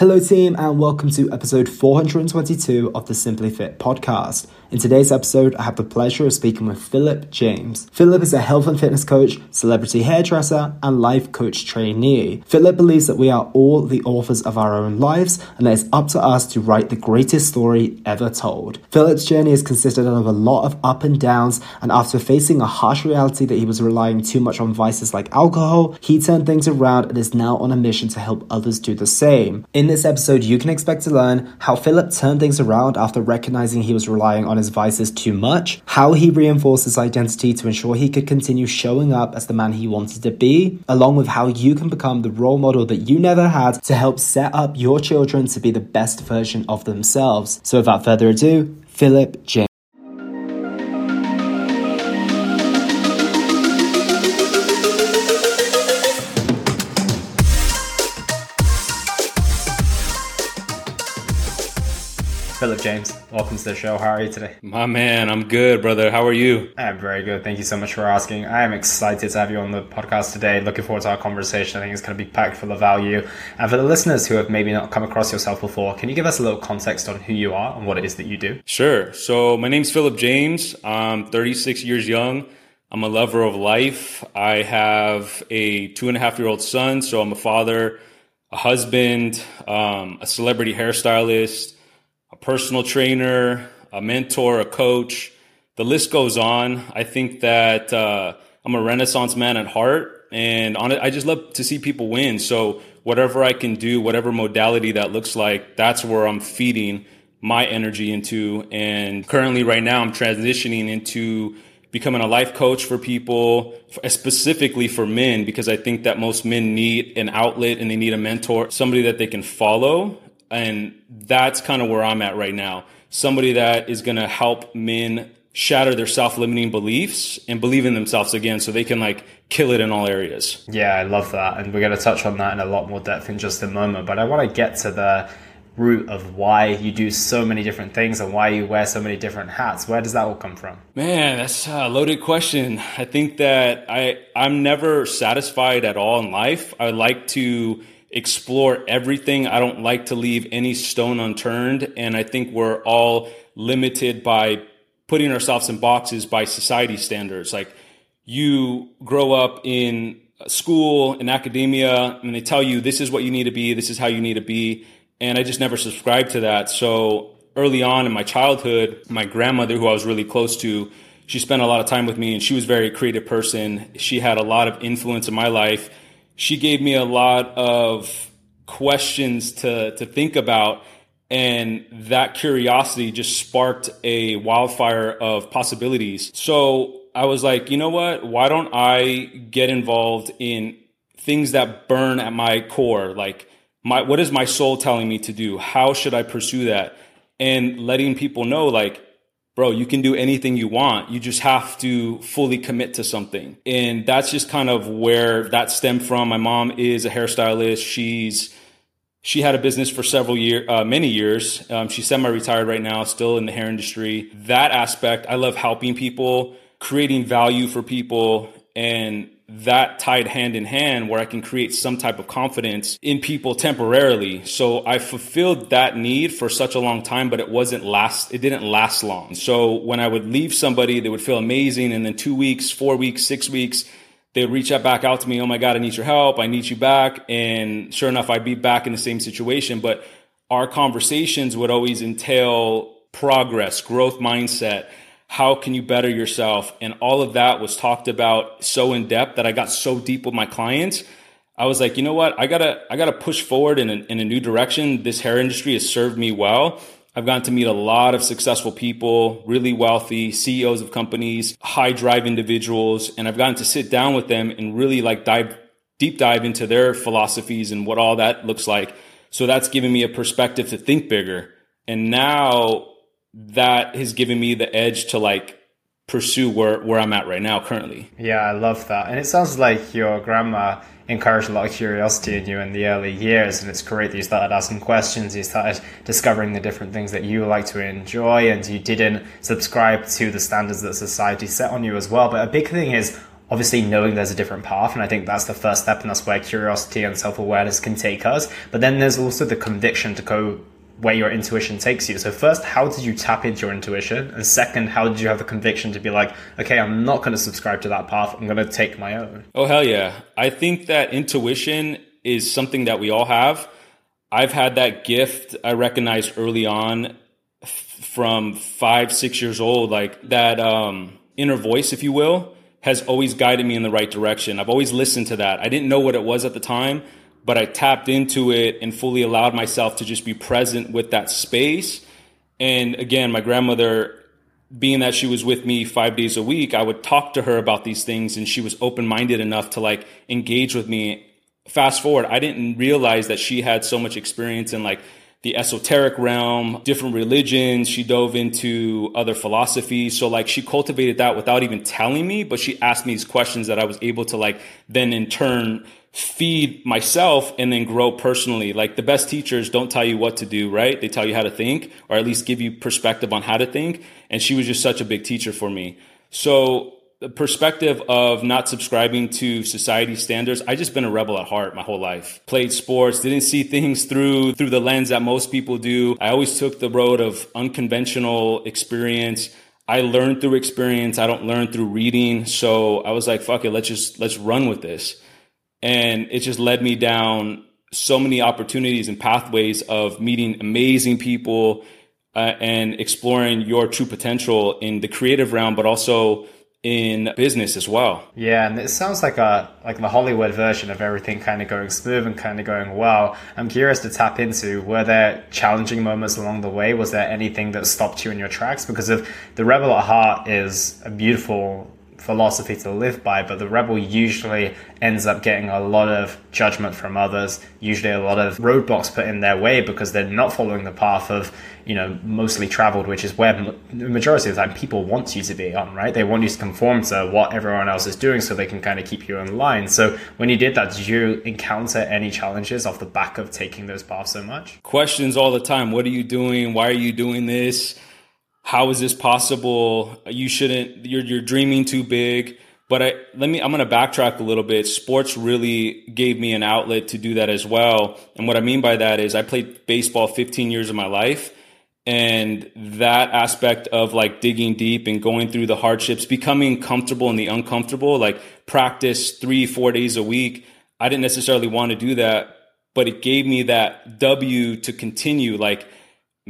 Hello, team, and welcome to episode 422 of the Simply Fit podcast. In today's episode, I have the pleasure of speaking with Philip James. Philip is a health and fitness coach, celebrity hairdresser, and life coach trainee. Philip believes that we are all the authors of our own lives, and that it's up to us to write the greatest story ever told. Philip's journey has consisted of a lot of up and downs, and after facing a harsh reality that he was relying too much on vices like alcohol, he turned things around and is now on a mission to help others do the same. In this episode, you can expect to learn how Philip turned things around after recognizing he was relying on his vices too much, how he reinforced his identity to ensure he could continue showing up as the man he wanted to be, along with how you can become the role model that you never had to help set up your children to be the best version of themselves. So without further ado, Philip James. James, welcome to the show. How are you today? My man, I'm good, brother. How are you? I'm very good. Thank you so much for asking. I am excited to have you on the podcast today. Looking forward to our conversation. I think it's going to be packed full of value. And for the listeners who have maybe not come across yourself before, can you give us a little context on who you are and what it is that you do? Sure. So, my name's Philip James. I'm 36 years young. I'm a lover of life. I have a two and a half year old son. So, I'm a father, a husband, um, a celebrity hairstylist personal trainer, a mentor, a coach. The list goes on. I think that uh, I'm a Renaissance man at heart, and on it, I just love to see people win. So whatever I can do, whatever modality that looks like, that's where I'm feeding my energy into. And currently, right now, I'm transitioning into becoming a life coach for people, specifically for men, because I think that most men need an outlet and they need a mentor, somebody that they can follow and that's kind of where I'm at right now. Somebody that is going to help men shatter their self-limiting beliefs and believe in themselves again so they can like kill it in all areas. Yeah, I love that. And we're going to touch on that in a lot more depth in just a moment. But I want to get to the root of why you do so many different things and why you wear so many different hats. Where does that all come from? Man, that's a loaded question. I think that I I'm never satisfied at all in life. I like to explore everything. I don't like to leave any stone unturned. And I think we're all limited by putting ourselves in boxes by society standards. Like you grow up in school, in academia, and they tell you this is what you need to be, this is how you need to be. And I just never subscribed to that. So early on in my childhood, my grandmother, who I was really close to, she spent a lot of time with me and she was a very creative person. She had a lot of influence in my life she gave me a lot of questions to, to think about. And that curiosity just sparked a wildfire of possibilities. So I was like, you know what? Why don't I get involved in things that burn at my core? Like, my, what is my soul telling me to do? How should I pursue that? And letting people know, like, bro, you can do anything you want. You just have to fully commit to something. And that's just kind of where that stemmed from. My mom is a hairstylist. She's she had a business for several years, uh, many years. Um, she's semi-retired right now, still in the hair industry. That aspect, I love helping people, creating value for people, and that tied hand in hand where I can create some type of confidence in people temporarily. So I fulfilled that need for such a long time, but it wasn't last, it didn't last long. So when I would leave somebody, they would feel amazing. And then two weeks, four weeks, six weeks, they would reach out back out to me. Oh my God, I need your help. I need you back. And sure enough, I'd be back in the same situation. But our conversations would always entail progress, growth mindset how can you better yourself? And all of that was talked about so in depth that I got so deep with my clients. I was like, you know what? I gotta, I gotta push forward in a, in a new direction. This hair industry has served me well. I've gotten to meet a lot of successful people, really wealthy CEOs of companies, high drive individuals, and I've gotten to sit down with them and really like dive deep dive into their philosophies and what all that looks like. So that's given me a perspective to think bigger. And now that has given me the edge to like pursue where, where I'm at right now currently. Yeah, I love that. And it sounds like your grandma encouraged a lot of curiosity in you in the early years. And it's great that you started asking questions, you started discovering the different things that you like to enjoy, and you didn't subscribe to the standards that society set on you as well. But a big thing is obviously knowing there's a different path. And I think that's the first step, and that's where curiosity and self awareness can take us. But then there's also the conviction to go where your intuition takes you. So first, how did you tap into your intuition? And second, how did you have the conviction to be like, okay, I'm not going to subscribe to that path. I'm going to take my own. Oh hell yeah! I think that intuition is something that we all have. I've had that gift I recognized early on from five, six years old, like that um, inner voice, if you will, has always guided me in the right direction. I've always listened to that. I didn't know what it was at the time, but I tapped into it and fully allowed myself to just be present with that space. And again, my grandmother, being that she was with me five days a week, I would talk to her about these things and she was open minded enough to like engage with me. Fast forward, I didn't realize that she had so much experience in like the esoteric realm, different religions. She dove into other philosophies. So like she cultivated that without even telling me, but she asked me these questions that I was able to like then in turn feed myself and then grow personally. Like the best teachers don't tell you what to do, right? They tell you how to think or at least give you perspective on how to think. And she was just such a big teacher for me. So the perspective of not subscribing to society standards, I just been a rebel at heart my whole life. Played sports, didn't see things through through the lens that most people do. I always took the road of unconventional experience. I learned through experience. I don't learn through reading. So I was like, fuck it, let's just let's run with this. And it just led me down so many opportunities and pathways of meeting amazing people uh, and exploring your true potential in the creative realm, but also in business as well. Yeah, and it sounds like a like the Hollywood version of everything kind of going smooth and kind of going well. I'm curious to tap into were there challenging moments along the way? Was there anything that stopped you in your tracks? Because of the rebel at heart is a beautiful philosophy to live by, but the rebel usually ends up getting a lot of judgment from others, usually a lot of roadblocks put in their way because they're not following the path of, you know, mostly traveled, which is where the majority of the time people want you to be on, right? They want you to conform to what everyone else is doing so they can kind of keep you in line. So when you did that, did you encounter any challenges off the back of taking those paths so much? Questions all the time. What are you doing? Why are you doing this? How is this possible? You shouldn't, you're, you're dreaming too big. But I, let me, I'm going to backtrack a little bit. Sports really gave me an outlet to do that as well. And what I mean by that is I played baseball 15 years of my life. And that aspect of like digging deep and going through the hardships, becoming comfortable in the uncomfortable, like practice three, four days a week. I didn't necessarily want to do that, but it gave me that W to continue. Like,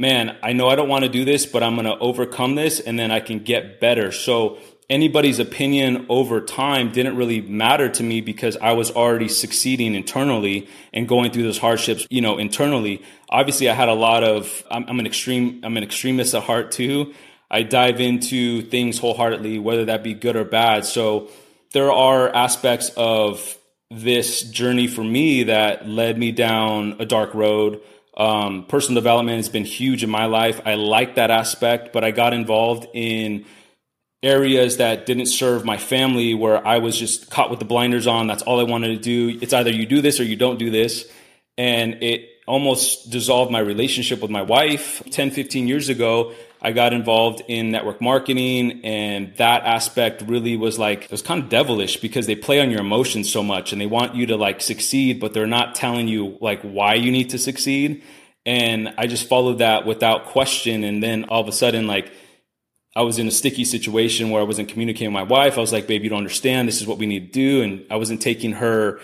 man, I know I don't want to do this, but I'm going to overcome this and then I can get better. So anybody's opinion over time didn't really matter to me because I was already succeeding internally and going through those hardships, you know, internally. Obviously, I had a lot of, I'm, I'm an extreme, I'm an extremist at heart too. I dive into things wholeheartedly, whether that be good or bad. So there are aspects of this journey for me that led me down a dark road um, personal development has been huge in my life. I like that aspect, but I got involved in areas that didn't serve my family where I was just caught with the blinders on. That's all I wanted to do. It's either you do this or you don't do this. And it almost dissolved my relationship with my wife 10, 15 years ago. I got involved in network marketing and that aspect really was like, it was kind of devilish because they play on your emotions so much and they want you to like succeed, but they're not telling you like why you need to succeed. And I just followed that without question. And then all of a sudden, like, I was in a sticky situation where I wasn't communicating with my wife. I was like, babe, you don't understand. This is what we need to do. And I wasn't taking her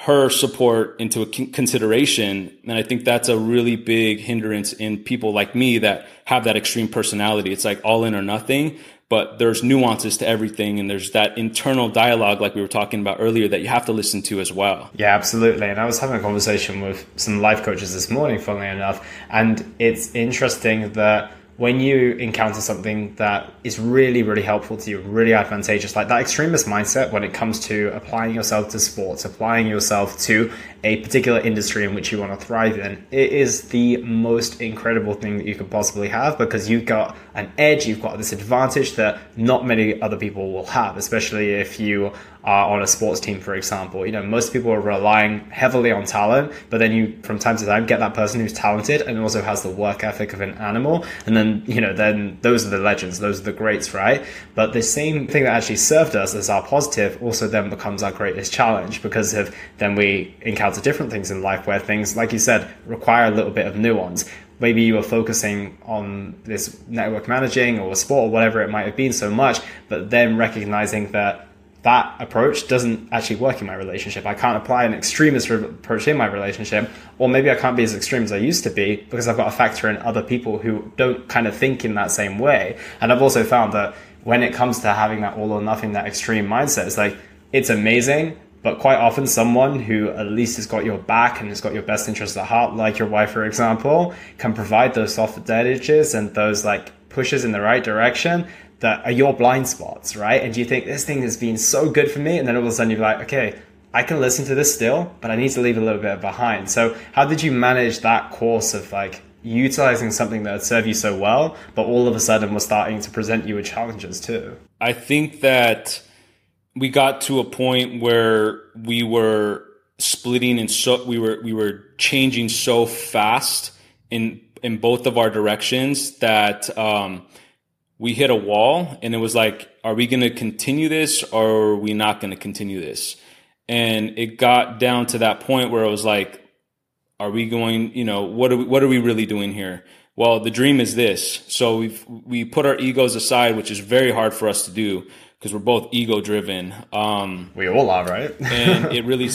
her support into consideration. And I think that's a really big hindrance in people like me that have that extreme personality. It's like all in or nothing, but there's nuances to everything. And there's that internal dialogue, like we were talking about earlier, that you have to listen to as well. Yeah, absolutely. And I was having a conversation with some life coaches this morning, funnily enough. And it's interesting that when you encounter something that is really, really helpful to you, really advantageous, like that extremist mindset when it comes to applying yourself to sports, applying yourself to a particular industry in which you want to thrive in, it is the most incredible thing that you could possibly have because you've got an edge, you've got this advantage that not many other people will have, especially if you are on a sports team, for example. You know, most people are relying heavily on talent, but then you, from time to time, get that person who's talented and also has the work ethic of an animal. And then, you know, then those are the legends, those are the greats, right? But the same thing that actually served us as our positive also then becomes our greatest challenge because of then we encounter different things in life where things, like you said, require a little bit of nuance maybe you were focusing on this network marketing or sport or whatever it might have been so much, but then recognizing that that approach doesn't actually work in my relationship. I can't apply an extremist approach in my relationship, or maybe I can't be as extreme as I used to be because I've got to factor in other people who don't kind of think in that same way. And I've also found that when it comes to having that all or nothing, that extreme mindset, it's like, it's amazing, but quite often someone who at least has got your back and has got your best interests at heart, like your wife, for example, can provide those soft edges and those like pushes in the right direction that are your blind spots, right? And you think this thing has been so good for me, and then all of a sudden you're like, okay, I can listen to this still, but I need to leave a little bit behind. So how did you manage that course of like utilizing something that served you so well, but all of a sudden was starting to present you with challenges too? I think that we got to a point where we were splitting and so we were we were changing so fast in in both of our directions that um, we hit a wall and it was like, are we going to continue this or are we not going to continue this? And it got down to that point where it was like, are we going, you know, what are we, what are we really doing here? Well, the dream is this. So we we put our egos aside, which is very hard for us to do because we're both ego driven. Um, we all are, right? and it really,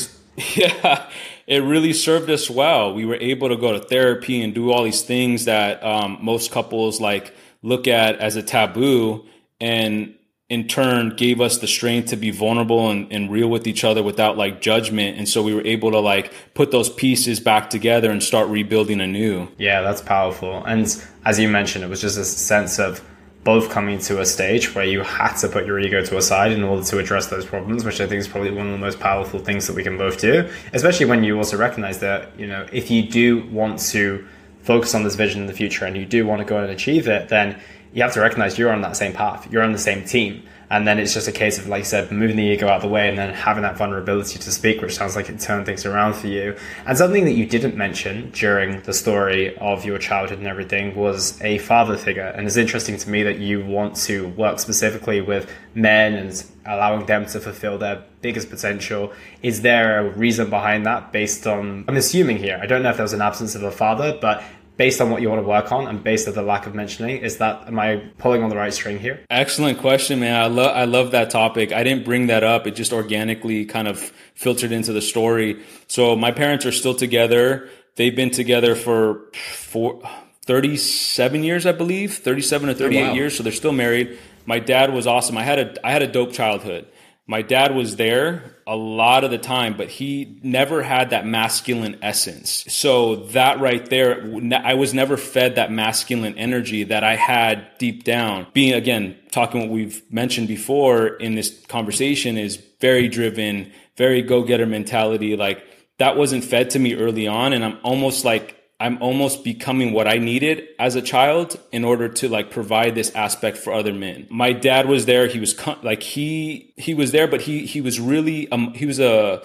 yeah, it really served us well. We were able to go to therapy and do all these things that um, most couples like look at as a taboo and in turn gave us the strength to be vulnerable and, and, real with each other without like judgment and so we were able to like put those pieces back together and start rebuilding anew yeah that's powerful and as you mentioned it was just a sense of both coming to a stage where you had to put your ego to a side in order to address those problems which i think is probably one of the most powerful things that we can both do especially when you also recognize that you know if you do want to focus on this vision in the future and you do want to go and achieve it, then you have to recognize you're on that same path. You're on the same team. And then it's just a case of, like I said, moving the ego out of the way and then having that vulnerability to speak, which sounds like it turned things around for you. And something that you didn't mention during the story of your childhood and everything was a father figure. And it's interesting to me that you want to work specifically with men and allowing them to fulfill their biggest potential. Is there a reason behind that based on, I'm assuming here, I don't know if there was an absence of a father, but based on what you want to work on and based on the lack of mentioning is that am i pulling on the right string here? Excellent question man. I love i love that topic. I didn't bring that up. It just organically kind of filtered into the story. So my parents are still together. They've been together for four, 37 years i believe. 37 or 38 oh, wow. years so they're still married. My dad was awesome. I had a i had a dope childhood my dad was there a lot of the time, but he never had that masculine essence. So that right there, I was never fed that masculine energy that I had deep down. Being again, talking what we've mentioned before in this conversation is very driven, very go getter mentality. Like that wasn't fed to me early on. And I'm almost like I'm almost becoming what I needed as a child in order to like provide this aspect for other men. My dad was there. He was like he he was there, but he he was really um he was a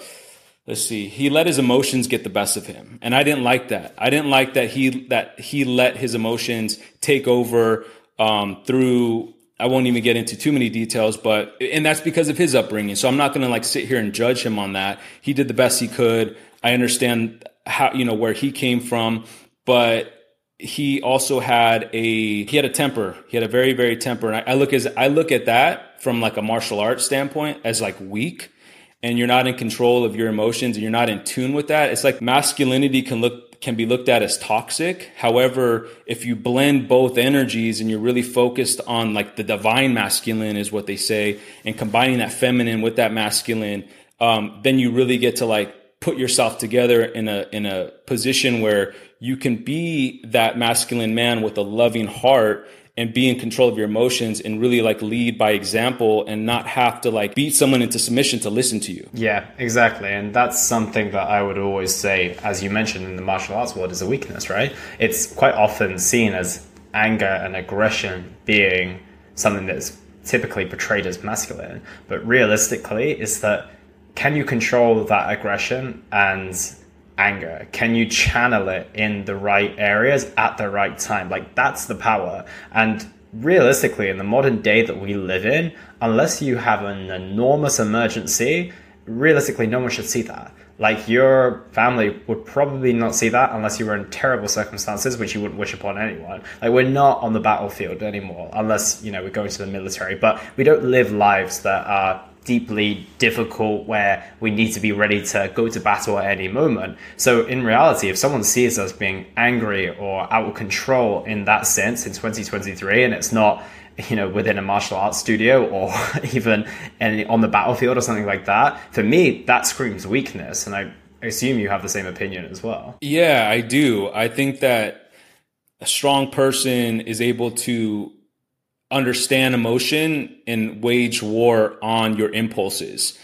let's see he let his emotions get the best of him, and I didn't like that. I didn't like that he that he let his emotions take over um, through I won't even get into too many details, but and that's because of his upbringing. So I'm not going to like sit here and judge him on that. He did the best he could. I understand how you know where he came from, but he also had a he had a temper. He had a very very temper, and I, I look as I look at that from like a martial arts standpoint as like weak and you're not in control of your emotions and you're not in tune with that. It's like masculinity can look can be looked at as toxic. However if you blend both energies and you're really focused on like the divine masculine is what they say and combining that feminine with that masculine um, then you really get to like put yourself together in a in a position where you can be that masculine man with a loving heart and be in control of your emotions and really like lead by example and not have to like beat someone into submission to listen to you. Yeah, exactly. And that's something that I would always say, as you mentioned in the martial arts world, is a weakness, right? It's quite often seen as anger and aggression being something that's typically portrayed as masculine. But realistically, is that can you control that aggression and anger? Can you channel it in the right areas at the right time? Like that's the power. And realistically, in the modern day that we live in, unless you have an enormous emergency, realistically, no one should see that. Like your family would probably not see that unless you were in terrible circumstances, which you wouldn't wish upon anyone. Like we're not on the battlefield anymore, unless you know we're going to the military. But we don't live lives that are deeply difficult where we need to be ready to go to battle at any moment. So in reality, if someone sees us being angry or out of control in that sense in 2023 and it's not you know within a martial arts studio or even on the battlefield or something like that for me that screams weakness and i assume you have the same opinion as well yeah i do i think that a strong person is able to understand emotion and wage war on your impulses.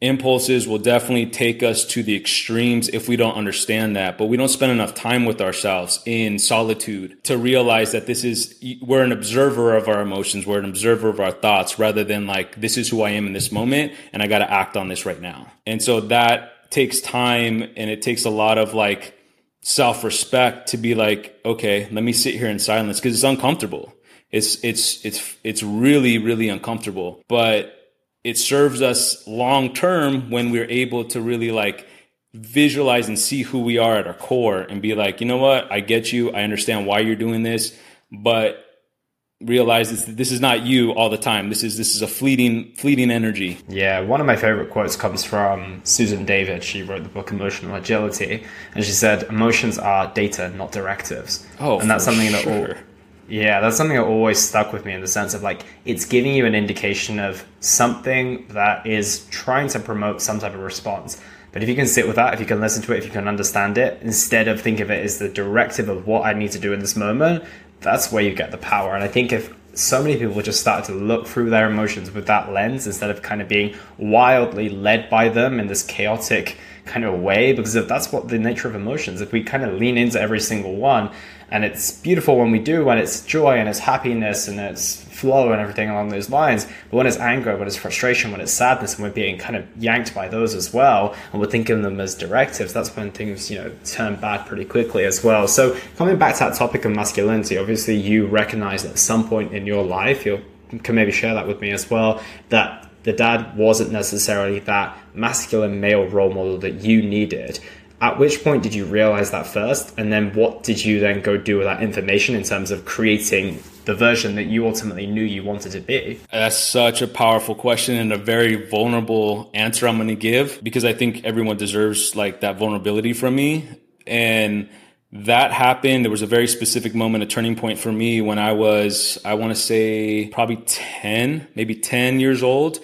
Impulses will definitely take us to the extremes if we don't understand that, but we don't spend enough time with ourselves in solitude to realize that this is, we're an observer of our emotions, we're an observer of our thoughts rather than like, this is who I am in this moment and I got to act on this right now. And so that takes time and it takes a lot of like self respect to be like, okay, let me sit here in silence because it's uncomfortable it's it's it's it's really really uncomfortable, but it serves us long term when we're able to really like visualize and see who we are at our core and be like, you know what, I get you, I understand why you're doing this, but realize this, this is not you all the time. This is this is a fleeting fleeting energy. Yeah, one of my favorite quotes comes from Susan David. She wrote the book Emotional Agility, and she said, "Emotions are data, not directives." Oh, and that's something sure. that all yeah, that's something that always stuck with me in the sense of like it's giving you an indication of something that is trying to promote some type of response. But if you can sit with that, if you can listen to it, if you can understand it, instead of think of it as the directive of what I need to do in this moment, that's where you get the power. And I think if so many people just started to look through their emotions with that lens instead of kind of being wildly led by them in this chaotic kind of way, because if that's what the nature of emotions, if we kind of lean into every single one, and it's beautiful when we do when it's joy and it's happiness and it's flow and everything along those lines. But when it's anger when it's frustration when it's sadness and we're being kind of yanked by those as well and we're thinking of them as directives that's when things you know turn bad pretty quickly as well. So coming back to that topic of masculinity obviously you recognize at some point in your life you can maybe share that with me as well that the dad wasn't necessarily that masculine male role model that you needed at which point did you realize that first? And then what did you then go do with that information in terms of creating the version that you ultimately knew you wanted to be? That's such a powerful question and a very vulnerable answer I'm going to give because I think everyone deserves like that vulnerability from me. And that happened. There was a very specific moment, a turning point for me when I was, I want to say probably 10, maybe 10 years old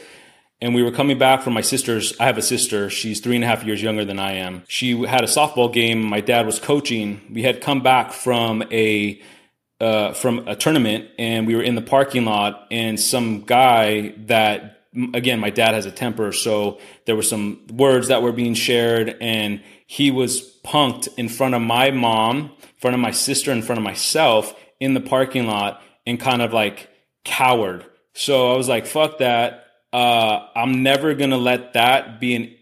and we were coming back from my sister's. I have a sister. She's three and a half years younger than I am. She had a softball game. My dad was coaching. We had come back from a uh, from a tournament, and we were in the parking lot. And some guy that, again, my dad has a temper, so there were some words that were being shared, and he was punked in front of my mom, in front of my sister, in front of myself in the parking lot, and kind of like cowered. So I was like, "Fuck that." Uh, I'm never gonna let that be an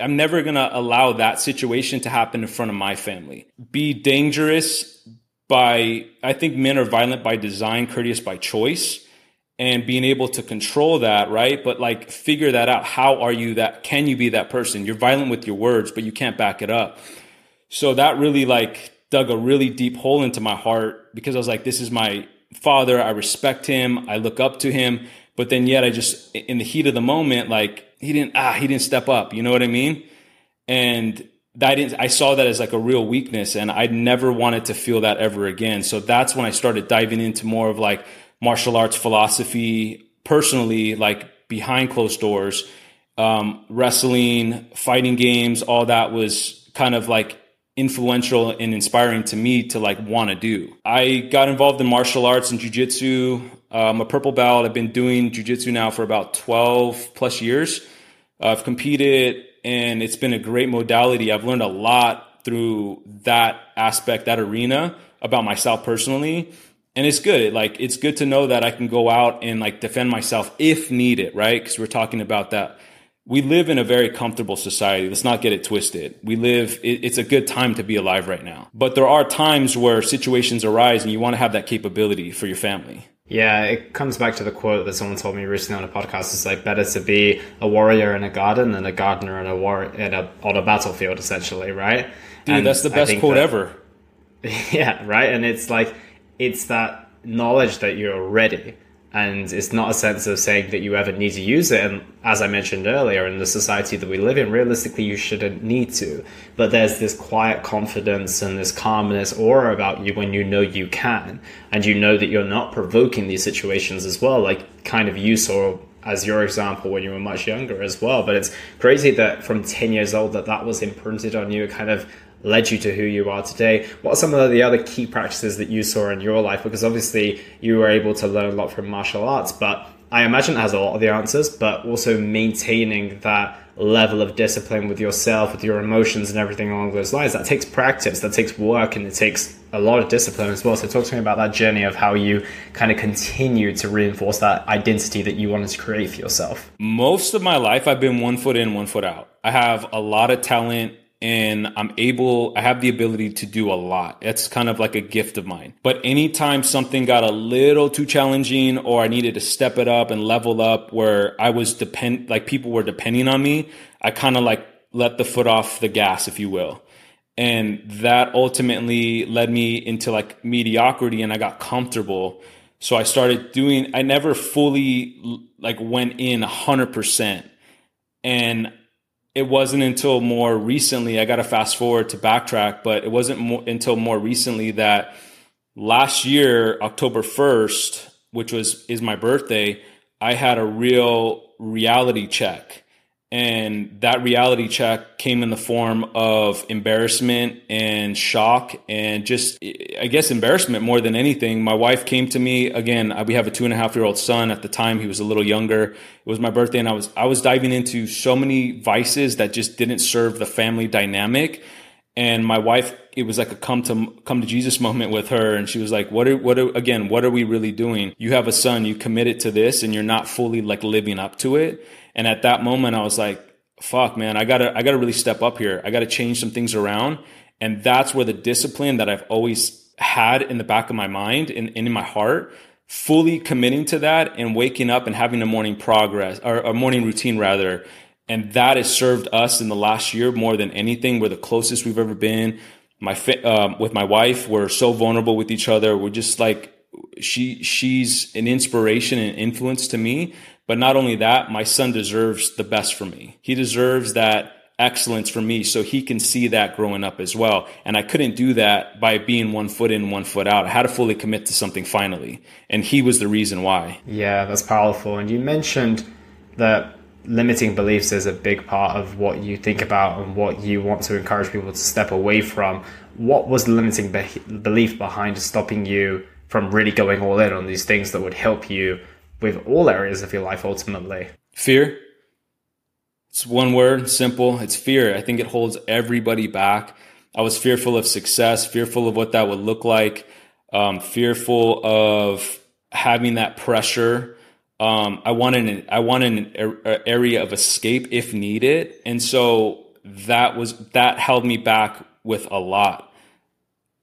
I'm never gonna allow that situation to happen in front of my family. Be dangerous by I think men are violent by design, courteous by choice, and being able to control that, right? But like figure that out. How are you that can you be that person? You're violent with your words, but you can't back it up. So that really like dug a really deep hole into my heart because I was like, this is my father. I respect him. I look up to him but then yet I just in the heat of the moment, like he didn't ah he didn't step up. You know what I mean? And that didn't I saw that as like a real weakness, and I never wanted to feel that ever again. So that's when I started diving into more of like martial arts philosophy personally, like behind closed doors, um, wrestling, fighting games, all that was kind of like influential and inspiring to me to like want to do. I got involved in martial arts and jujitsu. I'm a purple belt. I've been doing jujitsu now for about 12 plus years. I've competed and it's been a great modality. I've learned a lot through that aspect, that arena about myself personally. And it's good. Like it's good to know that I can go out and like defend myself if needed, right? Because we're talking about that. We live in a very comfortable society. Let's not get it twisted. We live, it, it's a good time to be alive right now. But there are times where situations arise and you want to have that capability for your family. Yeah, it comes back to the quote that someone told me recently on a podcast. It's like better to be a warrior in a garden than a gardener in a war in a on a battlefield, essentially, right? Dude, and that's the best quote that, ever. Yeah, right. And it's like it's that knowledge that you're ready, and it's not a sense of saying that you ever need to use it. And as I mentioned earlier, in the society that we live in, realistically, you shouldn't need to. But there's this quiet confidence and this calmness aura about you when you know you can, and you know that you're not provoking these situations as well, like kind of you saw as your example when you were much younger as well. But it's crazy that from 10 years old that that was imprinted on you, kind of led you to who you are today? What are some of the other key practices that you saw in your life? Because obviously you were able to learn a lot from martial arts, but I imagine it has a lot of the answers, but also maintaining that level of discipline with yourself, with your emotions and everything along those lines. That takes practice, that takes work, and it takes a lot of discipline as well. So talk to me about that journey of how you kind of continue to reinforce that identity that you wanted to create for yourself. Most of my life I've been one foot in, one foot out. I have a lot of talent and I'm able, I have the ability to do a lot. It's kind of like a gift of mine. But anytime something got a little too challenging or I needed to step it up and level up where I was depend, like people were depending on me, I kind of like let the foot off the gas, if you will. And that ultimately led me into like mediocrity and I got comfortable. So I started doing, I never fully like went in a hundred percent. And it wasn't until more recently, I got to fast forward to backtrack, but it wasn't more, until more recently that last year, October 1st, which was, is my birthday, I had a real reality check and that reality check came in the form of embarrassment and shock and just, I guess, embarrassment more than anything. My wife came to me again. We have a two and a half year old son. At the time, he was a little younger. It was my birthday, and I was I was diving into so many vices that just didn't serve the family dynamic. And my wife, it was like a come to come to Jesus moment with her, and she was like, "What are what are again? What are we really doing? You have a son. You committed to this, and you're not fully like living up to it." And at that moment, I was like, fuck, man, I gotta, I gotta really step up here. I gotta change some things around. And that's where the discipline that I've always had in the back of my mind and, and in my heart, fully committing to that and waking up and having a morning progress or a morning routine rather. And that has served us in the last year more than anything. We're the closest we've ever been. My, uh, with my wife, we're so vulnerable with each other. We're just like, she, she's an inspiration and influence to me but not only that, my son deserves the best for me. He deserves that excellence for me so he can see that growing up as well. And I couldn't do that by being one foot in, one foot out. I had to fully commit to something finally. And he was the reason why. Yeah, that's powerful. And you mentioned that limiting beliefs is a big part of what you think about and what you want to encourage people to step away from. What was the limiting be- belief behind stopping you from really going all in on these things that would help you with all areas of your life ultimately? Fear. It's one word, simple. It's fear. I think it holds everybody back. I was fearful of success, fearful of what that would look like, um, fearful of having that pressure. Um, I wanted an, I wanted an area of escape if needed, and so that was that held me back with a lot.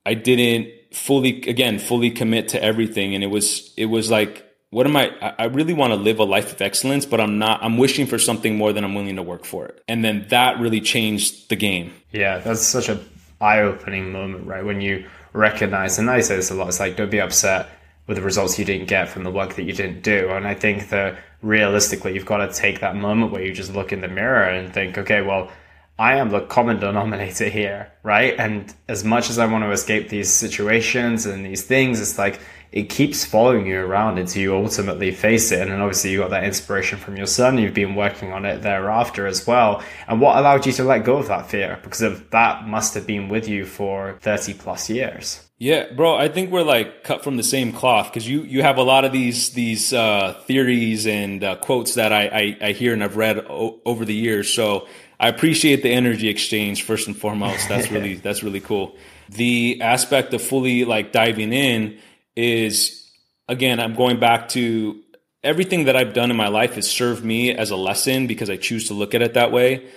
I didn't fully again fully commit to everything, and it was it was like what am I? I really want to live a life of excellence, but I'm not, I'm wishing for something more than I'm willing to work for it. And then that really changed the game. Yeah, that's such a eye opening moment, right? When you recognize, and I say this a lot, it's like, don't be upset with the results you didn't get from the work that you didn't do. And I think that realistically, you've got to take that moment where you just look in the mirror and think, okay, well, I am the common denominator here, right? And as much as I want to escape these situations and these things, it's like it keeps following you around until you ultimately face it. And then obviously you got that inspiration from your son. You've been working on it thereafter as well. And what allowed you to let go of that fear? Because of that must have been with you for 30 plus years. Yeah, bro, I think we're like cut from the same cloth because you you have a lot of these these uh, theories and uh, quotes that I, I, I hear and I've read o- over the years. So I appreciate the energy exchange first and foremost. That's really that's really cool. The aspect of fully like diving in is again, I'm going back to everything that I've done in my life has served me as a lesson because I choose to look at it that way.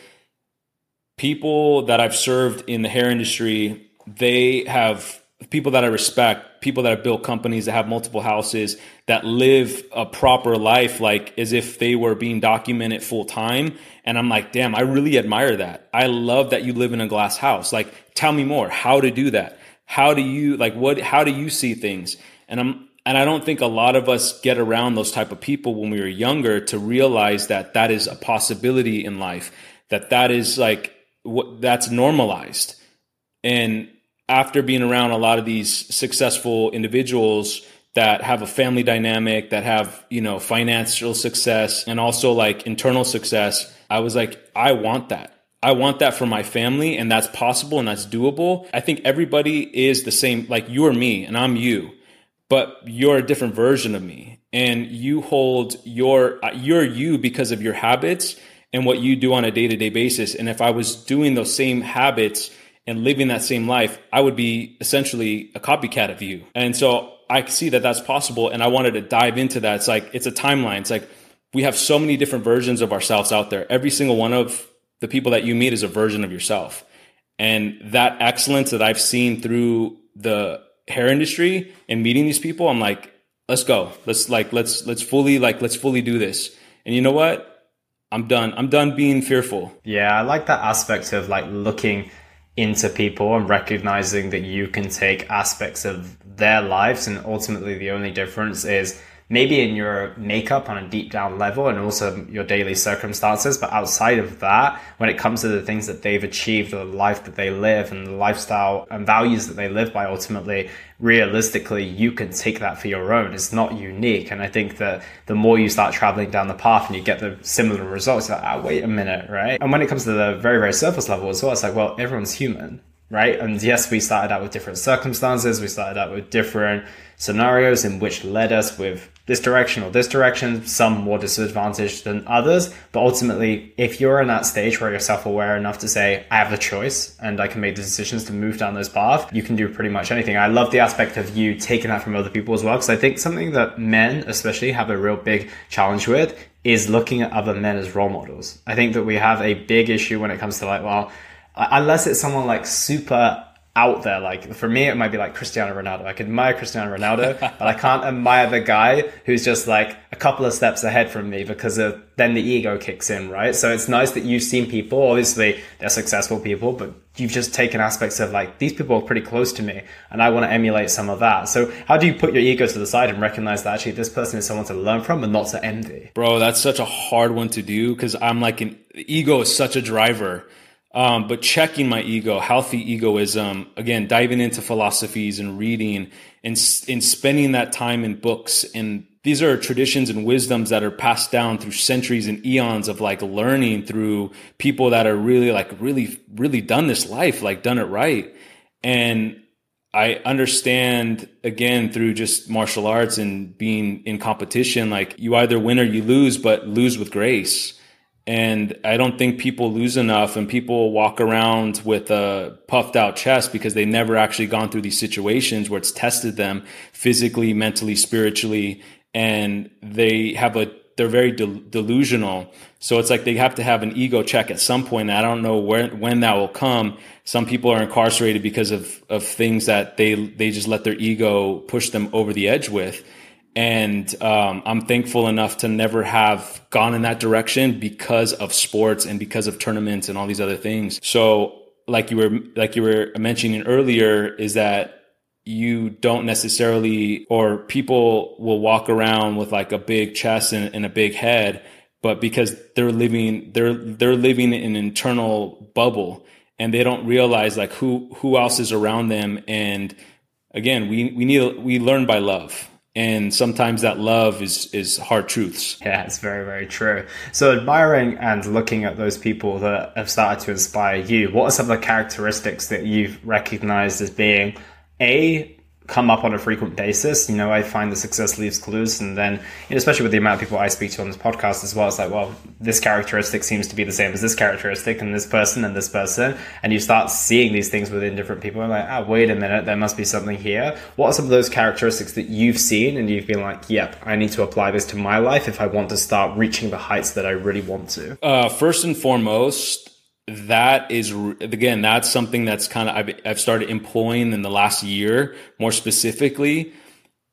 People that I've served in the hair industry, they have people that I respect, people that have built companies that have multiple houses, that live a proper life, like as if they were being documented full time. And I'm like, damn, I really admire that. I love that you live in a glass house. Like, tell me more how to do that. How do you like what? How do you see things? And I'm and I don't think a lot of us get around those type of people when we were younger to realize that that is a possibility in life. That that is like what that's normalized. And after being around a lot of these successful individuals that have a family dynamic, that have, you know, financial success and also like internal success, I was like, I want that. I want that for my family and that's possible and that's doable. I think everybody is the same, like you're me and I'm you, but you're a different version of me and you hold your, you're you because of your habits and what you do on a day to day basis. And if I was doing those same habits and living that same life, I would be essentially a copycat of you. And so I see that that's possible. And I wanted to dive into that. It's like, it's a timeline. It's like, we have so many different versions of ourselves out there. Every single one of the people that you meet is a version of yourself. And that excellence that I've seen through the hair industry and meeting these people, I'm like, let's go. Let's like, let's, let's fully, like, let's fully do this. And you know what? I'm done. I'm done being fearful. Yeah. I like that aspect of like looking into people and recognizing that you can take aspects of their lives and ultimately the only difference is maybe in your makeup on a deep down level and also your daily circumstances. But outside of that, when it comes to the things that they've achieved or the life that they live and the lifestyle and values that they live by, ultimately, realistically, you can take that for your own. It's not unique. And I think that the more you start traveling down the path and you get the similar results, like, ah, wait a minute, right? And when it comes to the very, very surface level as well, it's like, well, everyone's human right? And yes, we started out with different circumstances, we started out with different scenarios in which led us with this direction or this direction, some more disadvantaged than others. But ultimately, if you're in that stage where you're self aware enough to say, I have the choice and I can make the decisions to move down this path, you can do pretty much anything. I love the aspect of you taking that from other people as well, because I think something that men, especially, have a real big challenge with is looking at other men as role models. I think that we have a big issue when it comes to like, well, unless it's someone like super out there. Like for me, it might be like Cristiano Ronaldo. I can admire Cristiano Ronaldo, but I can't admire the guy who's just like a couple of steps ahead from me because of then the ego kicks in, right? So it's nice that you've seen people. Obviously, they're successful people, but you've just taken aspects of like these people are pretty close to me, and I want to emulate some of that. So how do you put your ego to the side and recognize that actually this person is someone to learn from and not to envy? Bro, that's such a hard one to do because I'm like an ego is such a driver um, but checking my ego, healthy egoism, again, diving into philosophies and reading and, and spending that time in books. And these are traditions and wisdoms that are passed down through centuries and eons of like learning through people that are really like, really, really done this life, like done it right. And I understand again through just martial arts and being in competition, like you either win or you lose, but lose with grace and I don't think people lose enough and people walk around with a puffed out chest because they never actually gone through these situations where it's tested them physically, mentally, spiritually, and they have a they're very de- delusional. So it's like they have to have an ego check at some point. I don't know where when that will come. Some people are incarcerated because of of things that they they just let their ego push them over the edge with and um, I'm thankful enough to never have gone in that direction because of sports and because of tournaments and all these other things. So, like you were like you were mentioning earlier, is that you don't necessarily, or people will walk around with like a big chest and, and a big head, but because they're living they're they're living in an internal bubble and they don't realize like who who else is around them and again we we need we learn by love and sometimes that love is is hard truths. Yeah it's very very true. So admiring and looking at those people that have started to inspire you what are some of the characteristics that you've recognized as being a come up on a frequent basis. You know, I find the success leaves clues, and then, especially with the amount of people I speak to on this podcast as well, it's like, well, this characteristic seems to be the same as this characteristic, and this person and this person, and you start seeing these things within different people. And like, oh, wait a minute, there must be something here. What are some of those characteristics that you've seen, and you've been like, yep, I need to apply this to my life if I want to start reaching the heights that I really want to? Uh, first and foremost, that is again that's something that's kind of I've, I've started employing in the last year more specifically.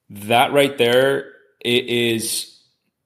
That right there it is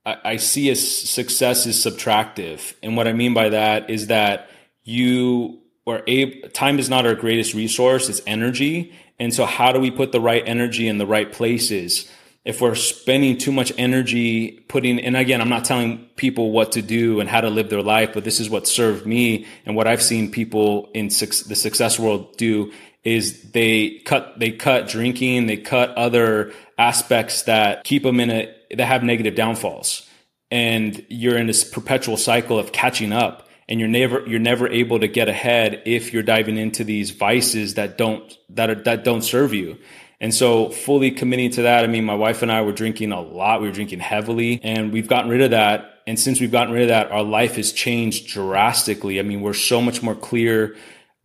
I, I see as success is subtractive. And what i mean by that is that you are able time is not our greatest resource it's energy. And so how do we put the right energy in the right places if we're spending too much energy putting and again i'm not telling people what to do and how to live their life but this is what served me and what i've seen people in the success world do is they cut they cut drinking they cut other aspects that keep them in a that have negative downfalls. And you're in this perpetual cycle of catching up and you're never you're never able to get ahead if you're diving into these vices that don't that are that don't serve you and so fully committing to that, I mean, my wife and I were drinking a lot. We were drinking heavily and we've gotten rid of that. And since we've gotten rid of that, our life has changed drastically. I mean, we're so much more clear,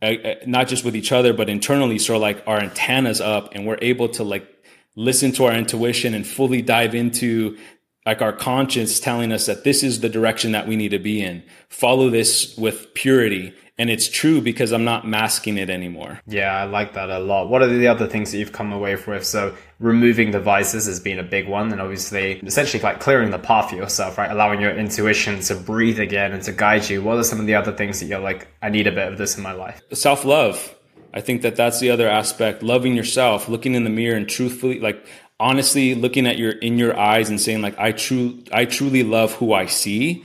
uh, uh, not just with each other, but internally. So like our antennas up and we're able to like listen to our intuition and fully dive into like our conscience telling us that this is the direction that we need to be in. Follow this with purity and it's true because I'm not masking it anymore. Yeah, I like that a lot. What are the other things that you've come away with? So removing the vices has been a big one, and obviously, essentially like clearing the path for yourself, right? Allowing your intuition to breathe again and to guide you. What are some of the other things that you're like, I need a bit of this in my life? Self love. I think that that's the other aspect. Loving yourself, looking in the mirror, and truthfully, like honestly, looking at your in your eyes and saying like, I true, I truly love who I see,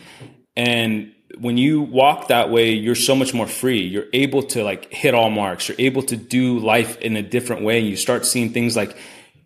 and when you walk that way, you're so much more free. You're able to like hit all marks. You're able to do life in a different way. You start seeing things like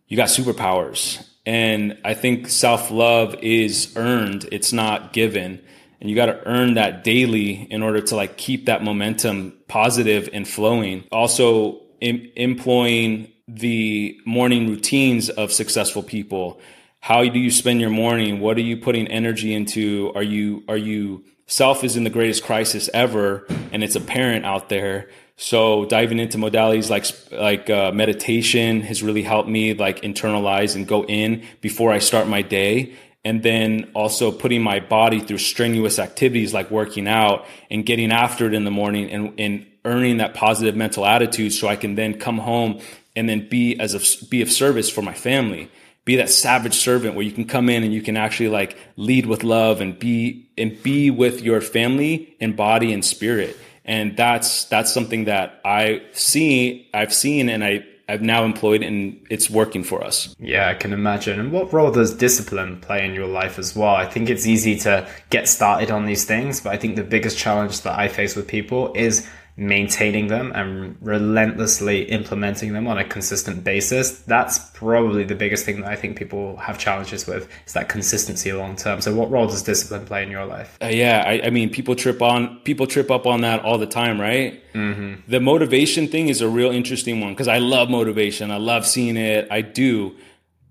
you got superpowers. And I think self love is earned. It's not given. And you got to earn that daily in order to like keep that momentum positive and flowing. Also em- employing the morning routines of successful people. How do you spend your morning? What are you putting energy into? Are you, are you self is in the greatest crisis ever, and it's apparent out there. So diving into modalities like like uh, meditation has really helped me like internalize and go in before I start my day, and then also putting my body through strenuous activities like working out and getting after it in the morning and, and earning that positive mental attitude so I can then come home and then be as a, be of service for my family be that savage servant where you can come in and you can actually like lead with love and be and be with your family in body and spirit and that's that's something that i see i've seen and i I've now employed and it's working for us. Yeah, I can imagine. And what role does discipline play in your life as well? I think it's easy to get started on these things, but I think the biggest challenge that I face with people is maintaining them and relentlessly implementing them on a consistent basis that's probably the biggest thing that i think people have challenges with is that consistency long term. So what role does discipline play in your life? Uh, yeah I, I, mean people trip on people trip up on that all the time right? Mm-hmm. the motivation thing is a real interesting one because i love motivation. I love seeing it. I do.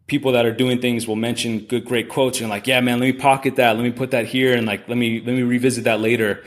People that are doing things will mention good great quotes and like yeah man let me pocket that. Let me put that here and like let me let me revisit that later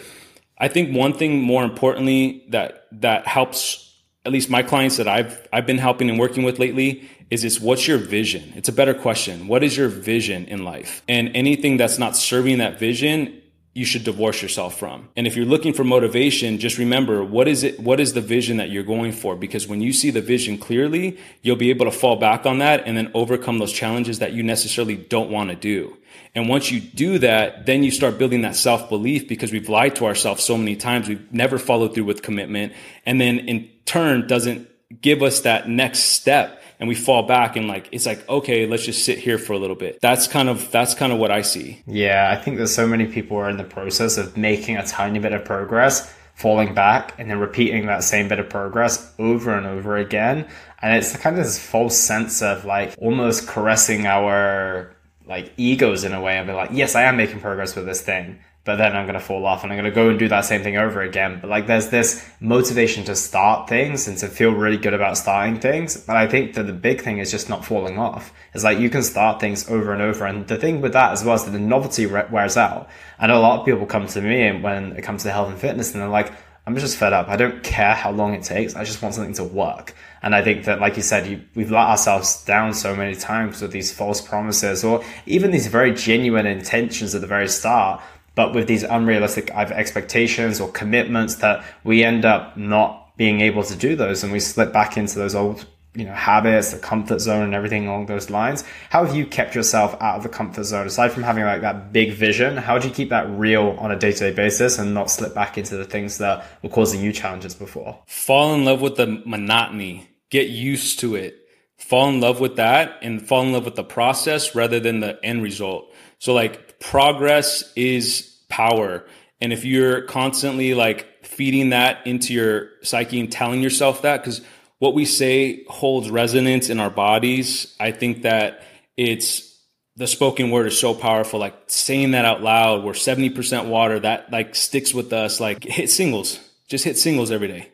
I think one thing more importantly that that helps at least my clients that I've I've been helping and working with lately is it's what's your vision? It's a better question. What is your vision in life? And anything that's not serving that vision, you should divorce yourself from. And if you're looking for motivation, just remember what is it what is the vision that you're going for because when you see the vision clearly, you'll be able to fall back on that and then overcome those challenges that you necessarily don't want to do. And once you do that, then you start building that self-belief because we've lied to ourselves so many times. We've never followed through with commitment and then in turn doesn't give us that next step and we fall back and like it's like okay let's just sit here for a little bit. That's kind of that's kind of what i see. Yeah i think there's so many people are in the process of making a tiny bit of progress falling back and then repeating that same bit of progress over and over again. And it's kind of this false sense of like almost caressing our like egos in a way and be like yes i am making progress with this thing but then I'm going to fall off and I'm going to go and do that same thing over again. But like there's this motivation to start things and to feel really good about starting things. But I think that the big thing is just not falling off. It's like you can start things over and over. And the thing with that as well is that the novelty wears out. And a lot of people come to me when it comes to health and fitness and they're like, I'm just fed up. I don't care how long it takes. I just want something to work. And I think that, like you said, you, we've let ourselves down so many times with these false promises or even these very genuine intentions at the very start but with these unrealistic either expectations or commitments that we end up not being able to do those and we slip back into those old you know habits the comfort zone and everything along those lines. How have you kept yourself out of the comfort zone? Aside from having like that big vision how do you keep that real on a day-to-day basis and not slip back into the things that were causing you challenges before? Fall in love with the monotony. Get used to it. Fall in love with that and fall in love with the process rather than the end result. So like progress is power. And if you're constantly like feeding that into your psyche and telling yourself that, because what we say holds resonance in our bodies, I think that it's the spoken word is so powerful. Like saying that out loud, we're 70% water, that like sticks with us. Like hit singles, just hit singles every day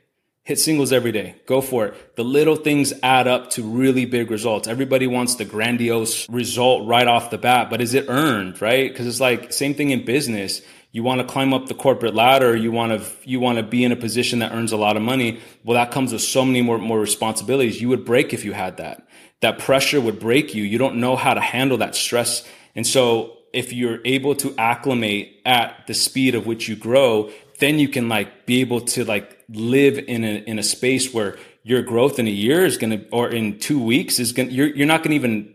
hit singles every day. Go for it. The little things add up to really big results. Everybody wants the grandiose result right off the bat, but is it earned, right? Because it's like same thing in business. You want to climb up the corporate ladder, you want to you want to be in a position that earns a lot of money. Well, that comes with so many more more responsibilities. You would break if you had that. That pressure would break you. You don't know how to handle that stress. And so if you're able to acclimate at the speed of which you grow, then you can like be able to like live in a in a space where your growth in a year is going to or in 2 weeks is going you're you're not going to even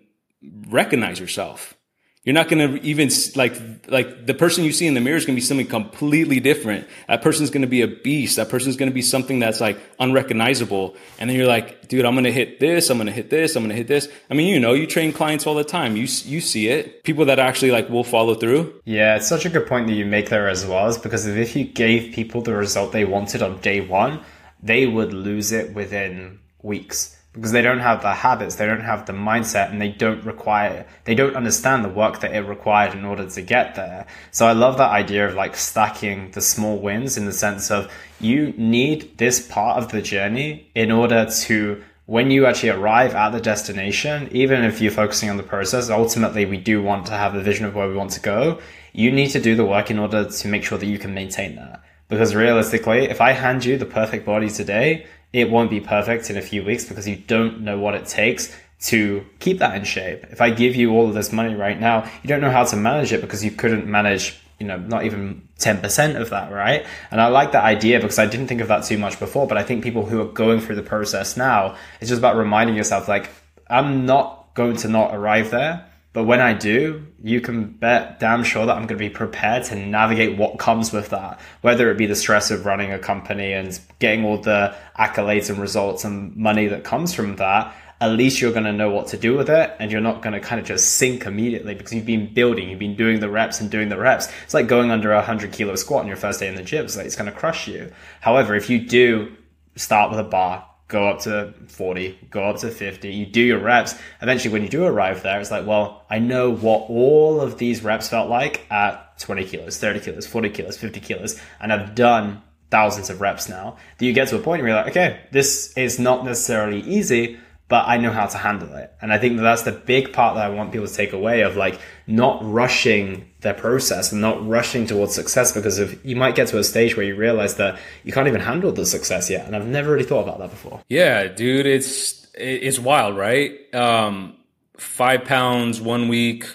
recognize yourself. You're not going to even like like the person you see in the mirror is going to be something completely different. That person's going to be a beast. That person's going to be something that's like unrecognizable. And then you're like, dude, I'm going to hit this. I'm going to hit this. I'm going to hit this. I mean, you know, you train clients all the time. You you see it. People that actually like will follow through. Yeah, it's such a good point that you make there as well. Is because if you gave people the result they wanted on day one, they would lose it within weeks because they don't have the habits, they don't have the mindset, and they don't require, they don't understand the work that it required in order to get there. So I love that idea of like stacking the small wins in the sense of you need this part of the journey in order to when you actually arrive at the destination, even if you're focusing on the process, ultimately we do want to have a vision of where we want to go. You need to do the work in order to make sure that you can maintain that. Because realistically, if I hand you the perfect body today, it won't be perfect in a few weeks because you don't know what it takes to keep that in shape. If I give you all of this money right now, you don't know how to manage it because you couldn't manage, you know, not even 10% of that, right? And I like that idea because I didn't think of that too much before, but I think people who are going through the process now, it's just about reminding yourself like, I'm not going to not arrive there. But when I do, you can bet damn sure that I'm going to be prepared to navigate what comes with that, whether it be the stress of running a company and getting all the accolades and results and money that comes from that. At least you're going to know what to do with it and you're not going to kind of just sink immediately because you've been building, you've been doing the reps and doing the reps. It's like going under a 100 kilo squat on your first day in the gym. It's like it's going to crush you. However, if you do start with a bar, go up to 40, go up to 50, you do your reps. Eventually, when you do arrive there, it's like, well, I know what all of these reps felt like at 20 kilos, 30 kilos, 40 kilos, 50 kilos, and I've done thousands of reps now. That you get to a point where you're like, okay, this is not necessarily easy, but I know how to handle it. And I think that that's the big part that I want people to take away of like not rushing their process and not rushing towards success because if you might get to a stage where you realize that you can't even handle the success yet. And I've never really thought about that before. Yeah, dude, it's, it's wild, right? Um, five pounds one week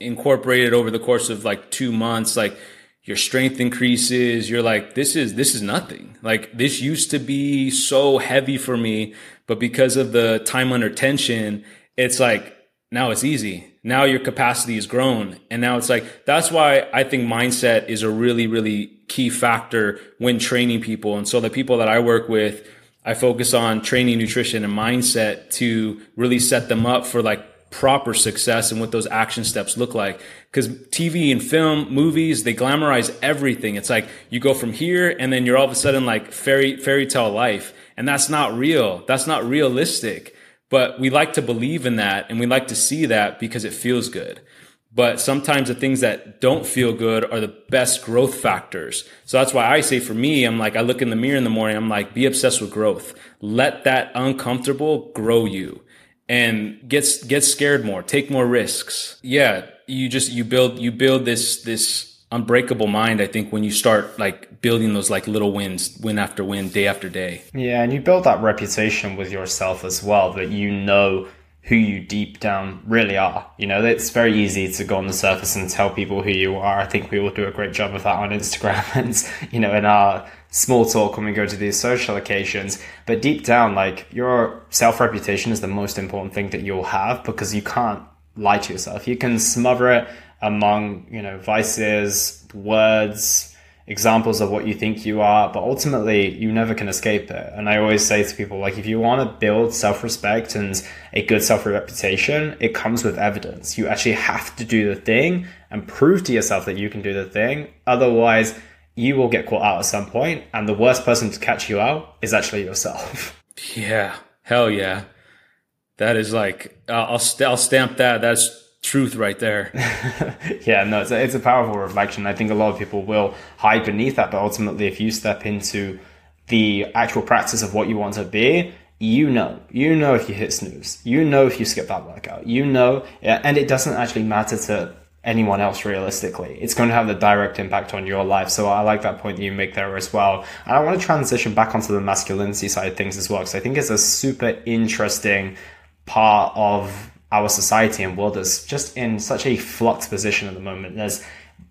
incorporated over the course of like two months, like, your strength increases you're like this is this is nothing like this used to be so heavy for me but because of the time under tension it's like now it's easy now your capacity is grown and now it's like that's why i think mindset is a really really key factor when training people and so the people that i work with I focus on training, nutrition, and mindset to really set them up for like proper success and what those action steps look like. Because TV and film, movies, they glamorize everything. It's like you go from here and then you're all of a sudden like fairy fairy tale life, and that's not real. That's not realistic. But we like to believe in that and we like to see that because it feels good. But sometimes the things that don't feel good are the best growth factors. So that's why I say for me, I'm like, I look in the mirror in the morning, I'm like, be obsessed with growth. Let that uncomfortable grow you and get, get scared more, take more risks. Yeah. You just, you build, you build this, this unbreakable mind, I think, when you start like building those like little wins, win after win, day after day. Yeah. And you build that reputation with yourself as well that you know who you deep down really are. You know, it's very easy to go on the surface and tell people who you are. I think we all do a great job of that on Instagram and, you know, in our small talk when we go to these social occasions. But deep down, like your self reputation is the most important thing that you'll have because you can't lie to yourself. You can smother it among, you know, vices, words, examples of what you think you are, but ultimately you never can escape it. And I always say to people, like, if you want to build self respect and a good self reputation, it comes with evidence. You actually have to do the thing and prove to yourself that you can do the thing. Otherwise, you will get caught out at some point, and the worst person to catch you out is actually yourself. Yeah, hell yeah. That is like, uh, I'll, st- I'll stamp that. That's truth right there. yeah, no, it's a, it's a powerful reflection. I think a lot of people will hide beneath that, but ultimately, if you step into the actual practice of what you want to be, you know, you know if you hit snooze, you know if you skip that workout, you know, and it doesn't actually matter to anyone else realistically. It's going to have the direct impact on your life. So I like that point that you make there as well. And I want to transition back onto the masculinity side of things as well, because I think it's a super interesting part of our society and world is just in such a flux position at the moment. There's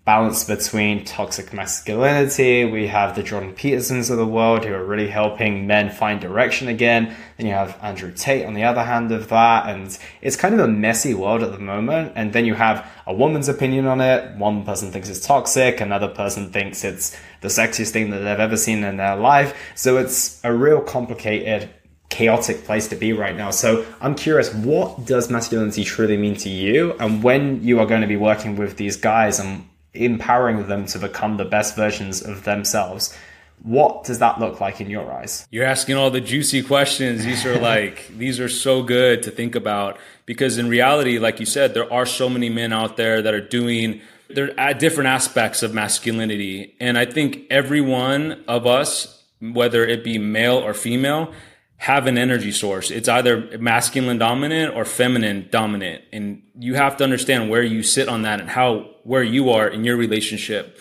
balance between toxic masculinity. We have the Jordan Petersons of the world who are really helping men find direction again. Then you have Andrew Tate on the other hand of that. And it's kind of a messy world at the moment. And then you have a woman's opinion on it. One person thinks it's toxic. Another person thinks it's the sexiest thing that they've ever seen in their life. So it's a real complicated chaotic place to be right now. So I'm curious, what does masculinity truly mean to you? And when you are going to be working with these guys and empowering them to become the best versions of themselves, what does that look like in your eyes? You're asking all the juicy questions. These are like, these are so good to think about because in reality, like you said, there are so many men out there that are doing they're at different aspects of masculinity. And I think every one of us, whether it be male or female, have an energy source. It's either masculine dominant or feminine dominant. And you have to understand where you sit on that and how, where you are in your relationship.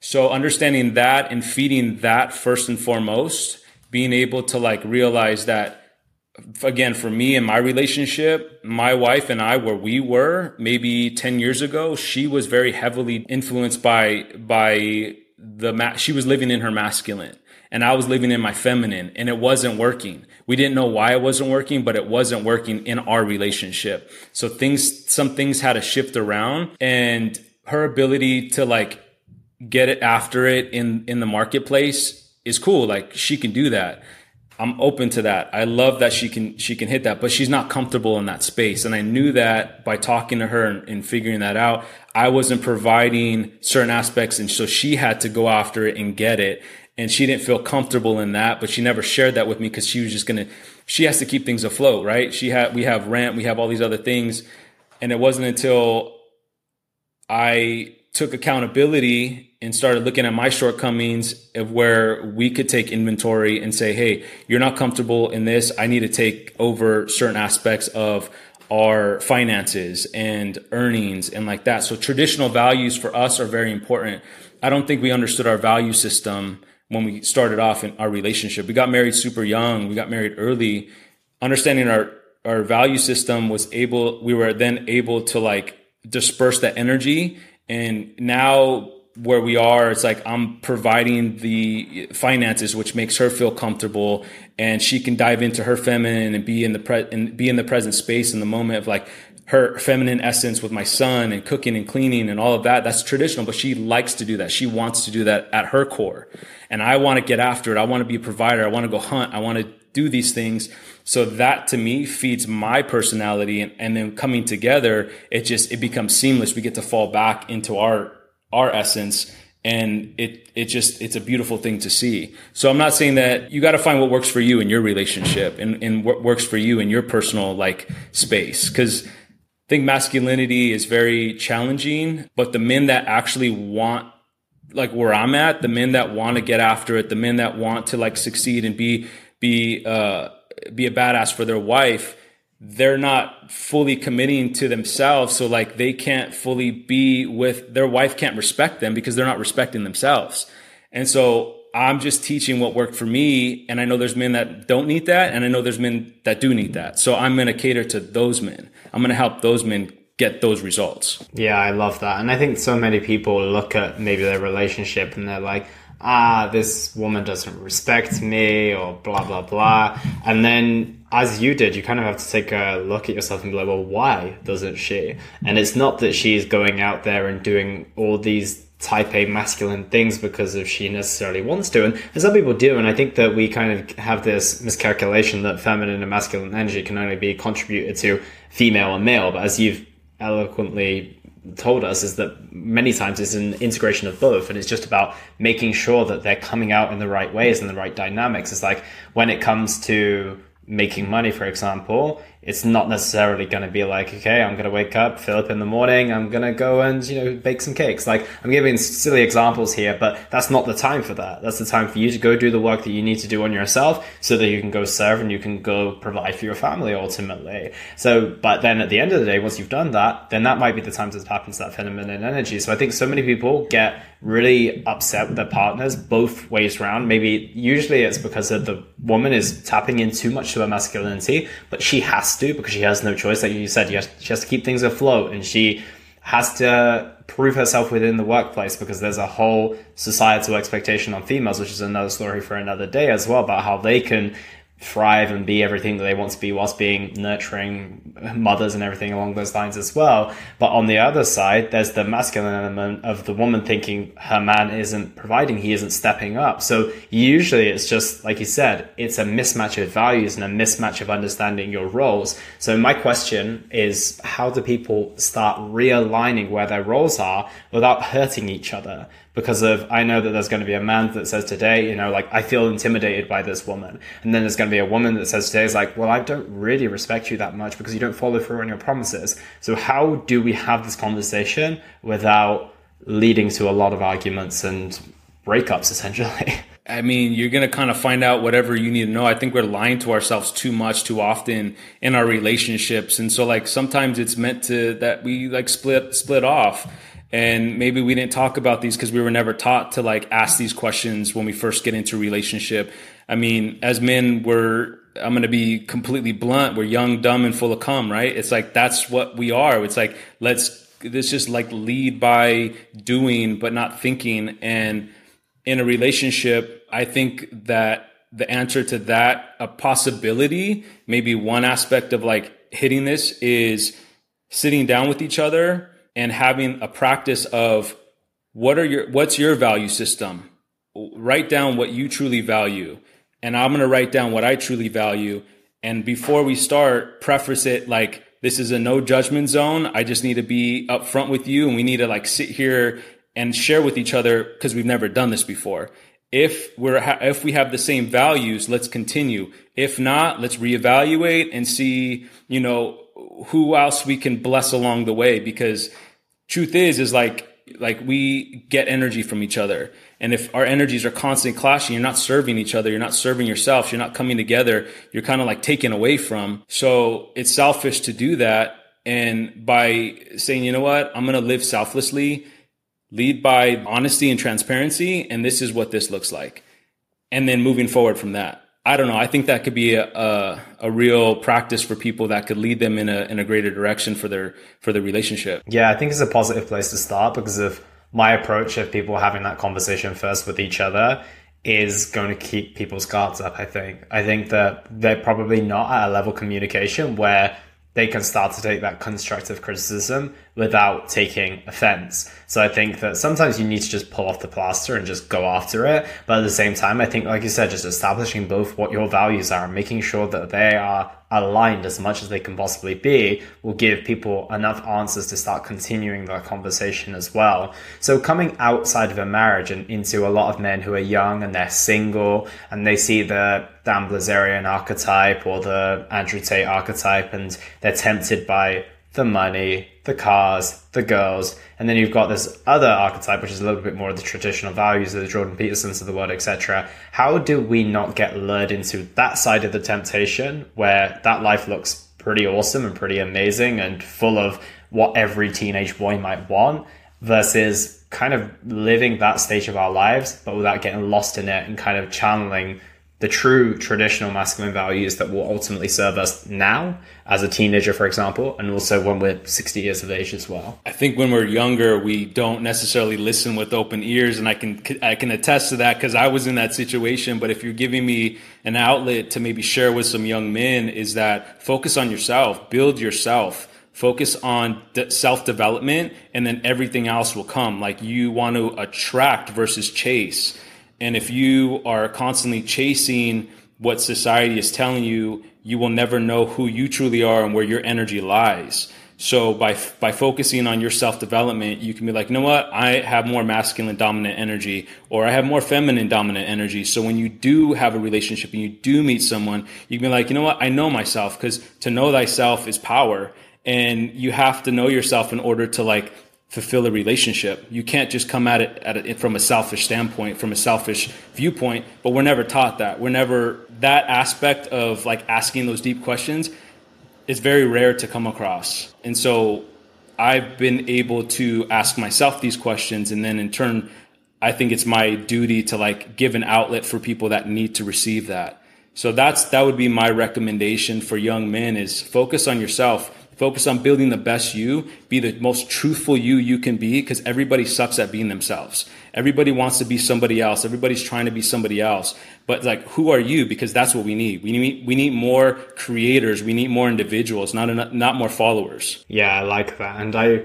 So understanding that and feeding that first and foremost, being able to like realize that again, for me and my relationship, my wife and I, where we were maybe 10 years ago, she was very heavily influenced by, by the, she was living in her masculine and I was living in my feminine and it wasn't working. We didn't know why it wasn't working, but it wasn't working in our relationship. So things, some things had to shift around and her ability to like get it after it in, in the marketplace is cool. Like she can do that. I'm open to that. I love that she can she can hit that, but she's not comfortable in that space. And I knew that by talking to her and, and, figuring that out, I wasn't providing certain aspects, and so she had to go after it and get it and she didn't feel comfortable in that but she never shared that with me because she was just gonna she has to keep things afloat right? She had we have rent we have all these other things. And it wasn't until i took accountability and started looking at my shortcomings of where we could take inventory and say hey you're not comfortable in this. I need to take over certain aspects of our finances and earnings and like that. So traditional values for us are very important. I don't think we understood our value system when we started off in our relationship. We got married super young. We got married early. Understanding our our value system was able. We were then able to like disperse that energy. And now where we are, it's like I'm providing the finances, which makes her feel comfortable, and she can dive into her feminine and be in the pre and be in the present space in the moment of like her feminine essence with my son and cooking and cleaning and all of that. That's traditional, but she likes to do that. She wants to do that at her core. And I want to get after it. I want to be a provider. I want to go hunt. I want to do these things. So that to me feeds my personality and, and then coming together, it just, it becomes seamless. We get to fall back into our, our essence and it it just it's a beautiful thing to see. So I'm not saying that you got to find what works for you in your relationship and, and what works for you in your personal like space because I think masculinity is very challenging, but the men that actually want like where I'm at, the men that want to get after it, the men that want to like succeed and be be uh be a badass for their wife, they're not fully committing to themselves so like they can't fully be with their wife can't respect them because they're not respecting themselves. And so i'm just teaching what worked for me and i know there's men that don't need that and i know there's men that do need that so i'm going to cater to those men i'm going to help those men get those results yeah i love that and i think so many people look at maybe their relationship and they're like ah, this woman doesn't respect me or blah, blah, blah. And then as you did, you kind of have to take a look at yourself and be like, well, why doesn't she? And it's not that she's going out there and doing all these type A masculine things because if she necessarily wants to. And, and some people do. And I think that we kind of have this miscalculation that feminine and masculine energy can only be contributed to female and male. But as you've eloquently told us is that many times it's an integration of both and it's just about making sure that they're coming out in the right ways and the right dynamics it's like when it comes to making money for example it's not necessarily going to be like, okay, I'm going to wake up, fill up in the morning, I'm going to go and, you know, bake some cakes. Like, I'm giving silly examples here, but that's not the time for that. That's the time for you to go do the work that you need to do on yourself so that you can go serve and you can go provide for your family ultimately. So, but then at the end of the day, once you've done that, then that might be the time to tap into that feminine energy. So I think so many people get really upset with their partners both ways around. Maybe usually it's because the woman is tapping in too much to her masculinity, but she has to because she has no choice. Like you said, has, she has to keep things afloat and she has to prove herself within the workplace because there's a whole societal expectation on females, which is another story for another day as well about how they can thrive and be everything that they want to be whilst being nurturing mothers and everything along those lines as well. But on the other side, there's the masculine element of the woman thinking her man isn't providing, he isn't stepping up. So usually it's just, like you said, it's a mismatch of values and a mismatch of understanding your roles. So my question is, how do people start realigning where their roles are without hurting each other? Because of I know that there's going to be a man that says today, you know, like I feel intimidated by this woman, and then there's going to be a woman that says today is like, well, I don't really respect you that much because you don't follow through on your promises. So how do we have this conversation without leading to a lot of arguments and breakups, essentially? I mean, you're going to kind of find out whatever you need to know. I think we're lying to ourselves too much, too often in our relationships. And so like sometimes it's meant to that we like split, split off and maybe we didn't talk about these because we were never taught to like ask these questions when we first get into relationship. I mean as men we're i'm going to be completely blunt we're young dumb and full of cum right? It's like that's what we are. It's like let's this just like lead by doing but not thinking. And in a relationship i think that the answer to that a possibility maybe one aspect of like hitting this is sitting down with each other and having a practice of what are your what's your value system? Write down what you truly value. And i'm going to write down what i truly value. And before we start preface it like this is a no judgment zone. I just need to be upfront with you and we need to like sit here and share with each other because we've never done this before. If we're if we have the same values let's continue. If not let's reevaluate and see you know who else we can bless along the way because truth is is like like we get energy from each other. And if our energies are constantly clashing you're not serving each other you're not serving yourself you're not coming together you're kind of like taken away from. So it's selfish to do that. And by saying you know what? I'm going to live selflessly lead by honesty and transparency and this is what this looks like. And then moving forward from that I don't know. I think that could be a, a, a real practice for people that could lead them in a in a greater direction for their for their relationship. Yeah, I think it's a positive place to start because of my approach of people having that conversation first with each other is going to keep people's guards up. I think. I think that they're probably not at a level communication where they can start to take that constructive criticism without taking offense. So I think that sometimes you need to just pull off the plaster and just go after it. But at the same time, I think, like you said, just establishing both what your values are and making sure that they are aligned as much as they can possibly be will give people enough answers to start continuing the conversation as well. So coming outside of a marriage and into a lot of men who are young and they're single and they see the Dan Bilzerian archetype or the Andrew Tate archetype and they're tempted by the money, the cars, the girls, and then you've got this other archetype, which is a little bit more of the traditional values of the Jordan Petersons of the world, etc. How do we not get lured into that side of the temptation where that life looks pretty awesome and pretty amazing and full of what every teenage boy might want versus kind of living that stage of our lives, but without getting lost in it and kind of channeling the true traditional masculine values that will ultimately serve us now as a teenager, for example, and also when we're 60 years of age as well. I think when we're younger, we don't necessarily listen with open ears, and I can I can attest to that because I was in that situation. But if you're giving me an outlet to maybe share with some young men, is that focus on yourself, build yourself. Focus on self development, and then everything else will come. Like you want to attract versus chase and if you are constantly chasing what society is telling you, you will never know who you truly are and where your energy lies. So by by focusing on your self development, you can be like, you know what? I have more masculine dominant energy, or I have more feminine dominant energy. So when you do have a relationship and you do meet someone, you can be like, you know what? I know myself because to know thyself is power, and you have to know yourself in order to like fulfill a relationship. You can't just come at it, at it from a selfish standpoint, from a selfish viewpoint. But we're never taught that. We're never that aspect of like asking those deep questions is very rare to come across. And so I've been able to ask myself these questions and then in turn I think it's my duty to like give an outlet for people that need to receive that. So that's that would be my recommendation for young men is focus on yourself Focus on building the best you. Be the most truthful you you can be because everybody sucks at being themselves. Everybody wants to be somebody else. Everybody's trying to be somebody else. But like, who are you? Because that's what we need. We need we need more creators. We need more individuals, not enough, not more followers. Yeah, I like that, and I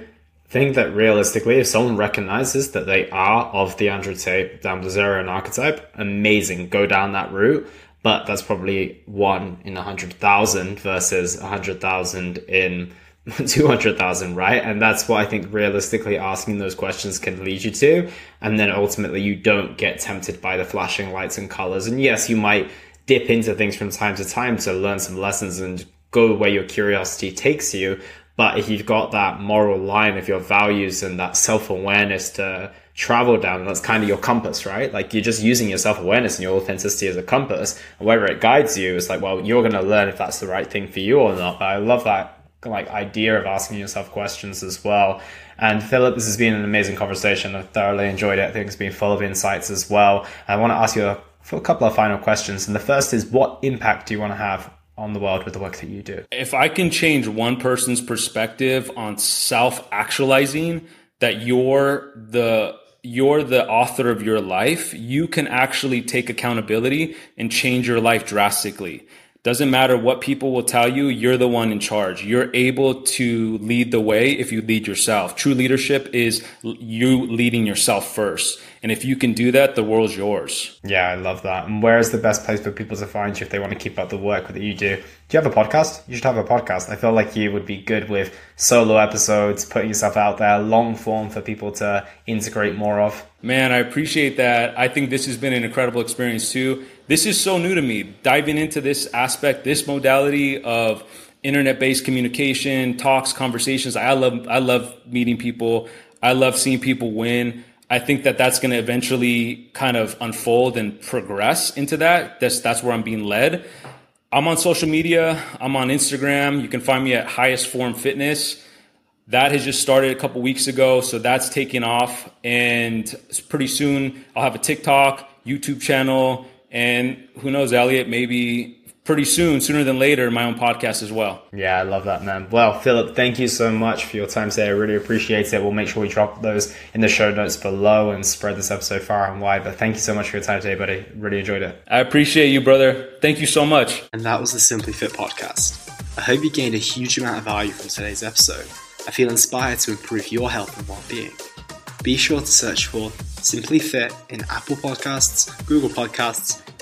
think that realistically, if someone recognizes that they are of the Andrew Tate, Bilzerian archetype, amazing, go down that route but that's probably one in a hundred thousand versus a hundred thousand in 200,000, right? And that's what I think realistically asking those questions can lead you to. And then ultimately you don't get tempted by the flashing lights and colors. And yes, you might dip into things from time to time to learn some lessons and go where your curiosity takes you. But if you've got that moral line of your values and that self awareness to travel down, that's kind of your compass, right? Like you're just using your self awareness and your authenticity as a compass. And wherever it guides you, it's like, well, you're going to learn if that's the right thing for you or not. But I love that like idea of asking yourself questions as well. And Philip, this has been an amazing conversation. I thoroughly enjoyed it. I think it's been full of insights as well. I want to ask you a, a couple of final questions. And the first is, what impact do you want to have on the world with the work that you do. If I can change one person's perspective on self actualizing, that you're the you're the author of your life, you can actually take accountability and change your life drastically. Doesn't matter what people will tell you, you're the one in charge. You're able to lead the way if you lead yourself. True leadership is you leading yourself first. And if you can do that, the world's yours. Yeah, I love that. And where is the best place for people to find you if they want to keep up the work that you do? Do you have a podcast? You should have a podcast. I feel like you would be good with solo episodes, putting yourself out there, long form for people to integrate more of. Man, I appreciate that. I think this has been an incredible experience too this is so new to me. Diving into this aspect, this modality of internet-based communication, talks, conversations. I love I love meeting people. I love seeing people win. I think that that's going to eventually kind of unfold and progress into that. That's that's where I'm being led. I'm on social media. I'm on Instagram. You can find me at Highest Form Fitness. That has just started a couple weeks ago, so that's taking off. And pretty soon, I'll have a TikTok, YouTube channel, and who knows, Elliot, maybe pretty soon, sooner than later, my own podcast as well. Yeah, I love that, man. Well, Philip, thank you so much for your time today. I really appreciate it. We'll make sure we drop those in the show notes below and spread this episode far and wide. But thank you so much for your time today, buddy. Really enjoyed it. I appreciate you, brother. Thank you so much. And that was the Simply Fit podcast. I hope you gained a huge amount of value from today's episode. I feel inspired to improve your health and well being. Be sure to search for Simply Fit in Apple Podcasts, Google Podcasts,